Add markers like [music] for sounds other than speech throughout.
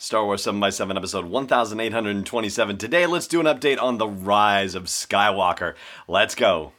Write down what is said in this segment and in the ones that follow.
Star Wars 7x7 episode 1827. Today, let's do an update on the rise of Skywalker. Let's go.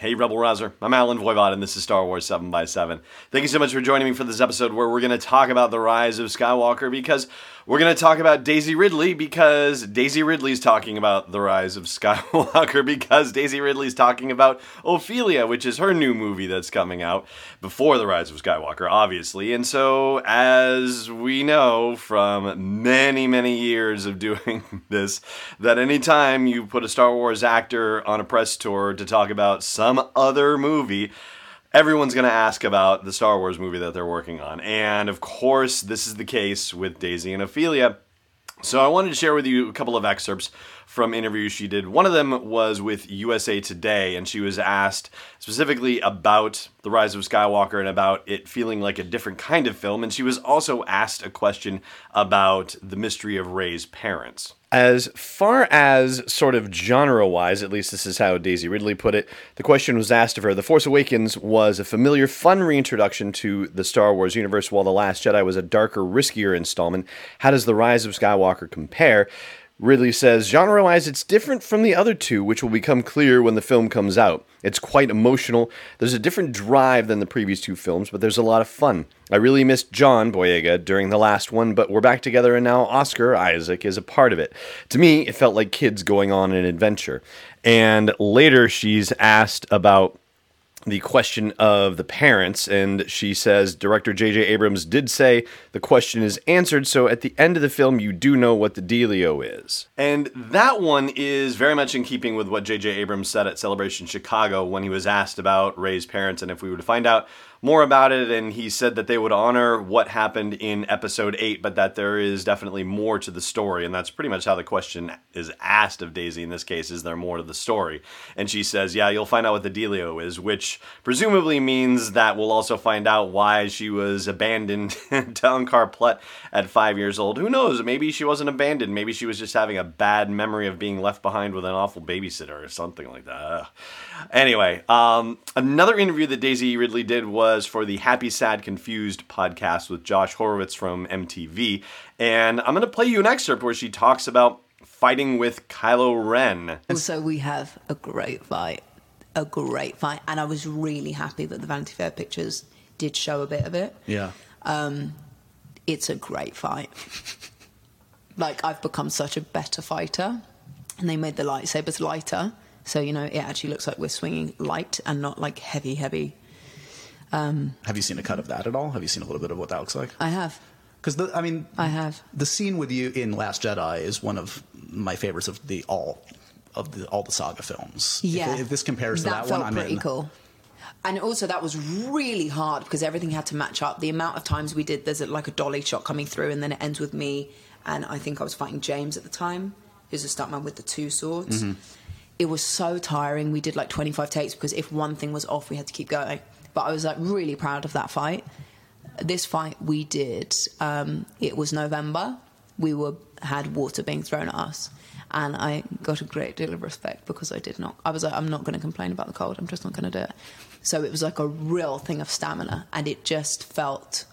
Hey, Rebel Rouser. I'm Allen Voivod, and this is Star Wars 7x7. Thank you so much for joining me for this episode where we're going to talk about the rise of Skywalker because we're going to talk about Daisy Ridley because Daisy Ridley's talking about the rise of [laughs] Skywalker because Daisy Ridley's talking about Ophelia, which is her new movie that's coming out before the rise of Skywalker, obviously. And so, as we know from many, many years of [laughs] doing this, that anytime you put a Star Wars actor on a press tour to talk about some other movie, everyone's going to ask about the Star Wars movie that they're working on. And of course, this is the case with Daisy and Ophelia. So I wanted to share with you a couple of excerpts from interviews she did. One of them was with USA Today, and she was asked specifically about The Rise of Skywalker and about it feeling like a different kind of film. And she was also asked a question about the mystery of Rey's parents. As far as sort of genre wise, at least this is how Daisy Ridley put it, the question was asked of her The Force Awakens was a familiar, fun reintroduction to the Star Wars universe, while The Last Jedi was a darker, riskier installment. How does The Rise of Skywalker compare? Ridley says, genre wise, it's different from the other two, which will become clear when the film comes out. It's quite emotional. There's a different drive than the previous two films, but there's a lot of fun. I really missed John Boyega during the last one, but we're back together and now Oscar Isaac is a part of it. To me, it felt like kids going on an adventure. And later, she's asked about the question of the parents, and she says director J.J. Abrams did say the question is answered, so at the end of the film, you do know what the dealio is. And that one is very much in keeping with what J.J. Abrams said at Celebration Chicago when he was asked about Rey's parents, and if we were to find out more about it, and he said that they would honor what happened in episode 8, but that there is definitely more to the story. And that's pretty much how the question is asked of Daisy in this case is there more to the story? And she says, Yeah, you'll find out what the dealio is, which presumably means that we'll also find out why she was abandoned [laughs] in Car Plet at five years old. Who knows? Maybe she wasn't abandoned. Maybe she was just having a bad memory of being left behind with an awful babysitter or something like that. Anyway, um, another interview that Daisy Ridley did was for the Happy, Sad, Confused podcast with Josh Horowitz from MTV. And I'm going to play you an excerpt where she talks about fighting with Kylo Ren. And so we have a great fight. A great fight. And I was really happy that the Vanity Fair pictures did show a bit of it. Yeah. Um, it's a great fight. [laughs] like, I've become such a better fighter. And they made the lightsabers lighter. So, you know, it actually looks like we're swinging light and not like heavy, heavy. Um, have you seen a cut of that at all? Have you seen a little bit of what that looks like? I have. Because I mean, I have. The scene with you in Last Jedi is one of my favorites of the all of the all the saga films. Yeah. If, if this compares that to that one, I'm pretty in. cool. And also, that was really hard because everything had to match up. The amount of times we did, there's like a dolly shot coming through, and then it ends with me, and I think I was fighting James at the time, who's a stuntman with the two swords. Mm-hmm it was so tiring. We did like 25 takes because if one thing was off, we had to keep going. But I was like really proud of that fight. This fight we did, um, it was November. We were had water being thrown at us, and I got a great deal of respect because I did not. I was like, I'm not going to complain about the cold. I'm just not going to do it. So it was like a real thing of stamina, and it just felt.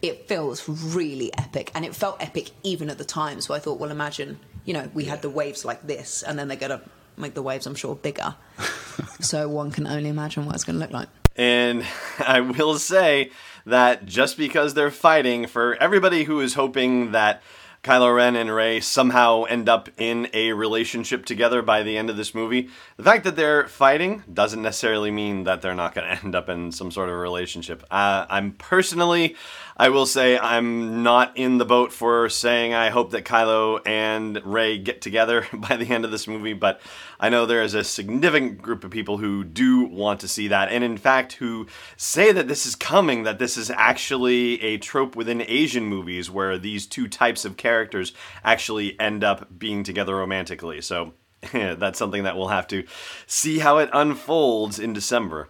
It feels really epic, and it felt epic even at the time. So I thought, well, imagine you know, we had the waves like this, and then they're going to make the waves, I'm sure, bigger. [laughs] so one can only imagine what it's going to look like. And I will say that just because they're fighting, for everybody who is hoping that Kylo Ren and Rey somehow end up in a relationship together by the end of this movie. The fact that they're fighting doesn't necessarily mean that they're not going [laughs] to end up in some sort of relationship. Uh, I'm personally, I will say, I'm not in the boat for saying I hope that Kylo and Rey get together [laughs] by the end of this movie, but I know there is a significant group of people who do want to see that, and in fact, who say that this is coming, that this is actually a trope within Asian movies where these two types of characters characters actually end up being together romantically. So [laughs] that's something that we'll have to see how it unfolds in December.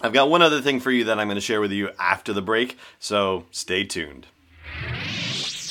I've got one other thing for you that I'm going to share with you after the break, so stay tuned.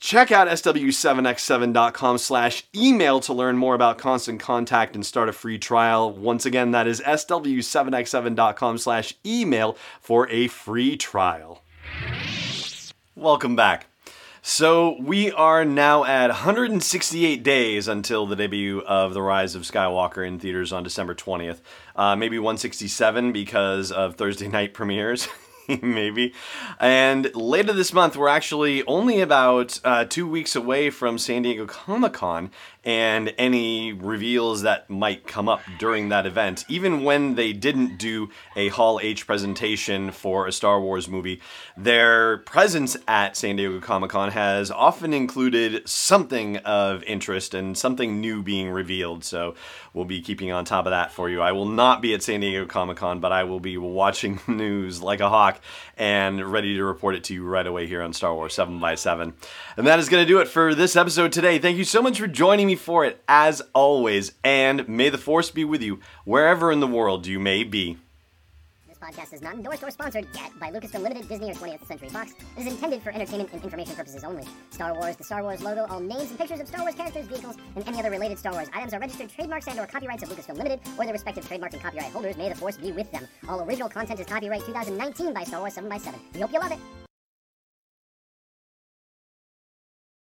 Check out sw7x7.com slash email to learn more about Constant Contact and start a free trial. Once again, that is sw7x7.com slash email for a free trial. Welcome back. So we are now at 168 days until the debut of The Rise of Skywalker in theaters on December 20th. Uh, maybe 167 because of Thursday [laughs] night premieres. [laughs] maybe. And later this month, we're actually only about uh, two weeks away from San Diego Comic Con and any reveals that might come up during that event. Even when they didn't do a Hall H presentation for a Star Wars movie, their presence at San Diego Comic Con has often included something of interest and something new being revealed. So we'll be keeping on top of that for you. I will not be at San Diego Comic Con, but I will be watching [laughs] news like a hawk and ready to report it to you right away here on Star Wars 7 by 7 And that is going to do it for this episode today. Thank you so much for joining me for it, as always, and may the Force be with you wherever in the world you may be This podcast is not endorsed or sponsored yet by Lucasfilm Limited, Disney, or 20th Century Fox. It is intended for entertainment and information purposes only. Star Wars, the Star Wars logo, all names and pictures of Star Wars characters, vehicles, and any other related Star Wars items are registered trademarks and or copyrights of Lucasfilm Limited or their respective trademark and copyright holders. May the force be with them. All original content is copyright 2019 by Star Wars 7 by 7 We hope you love it.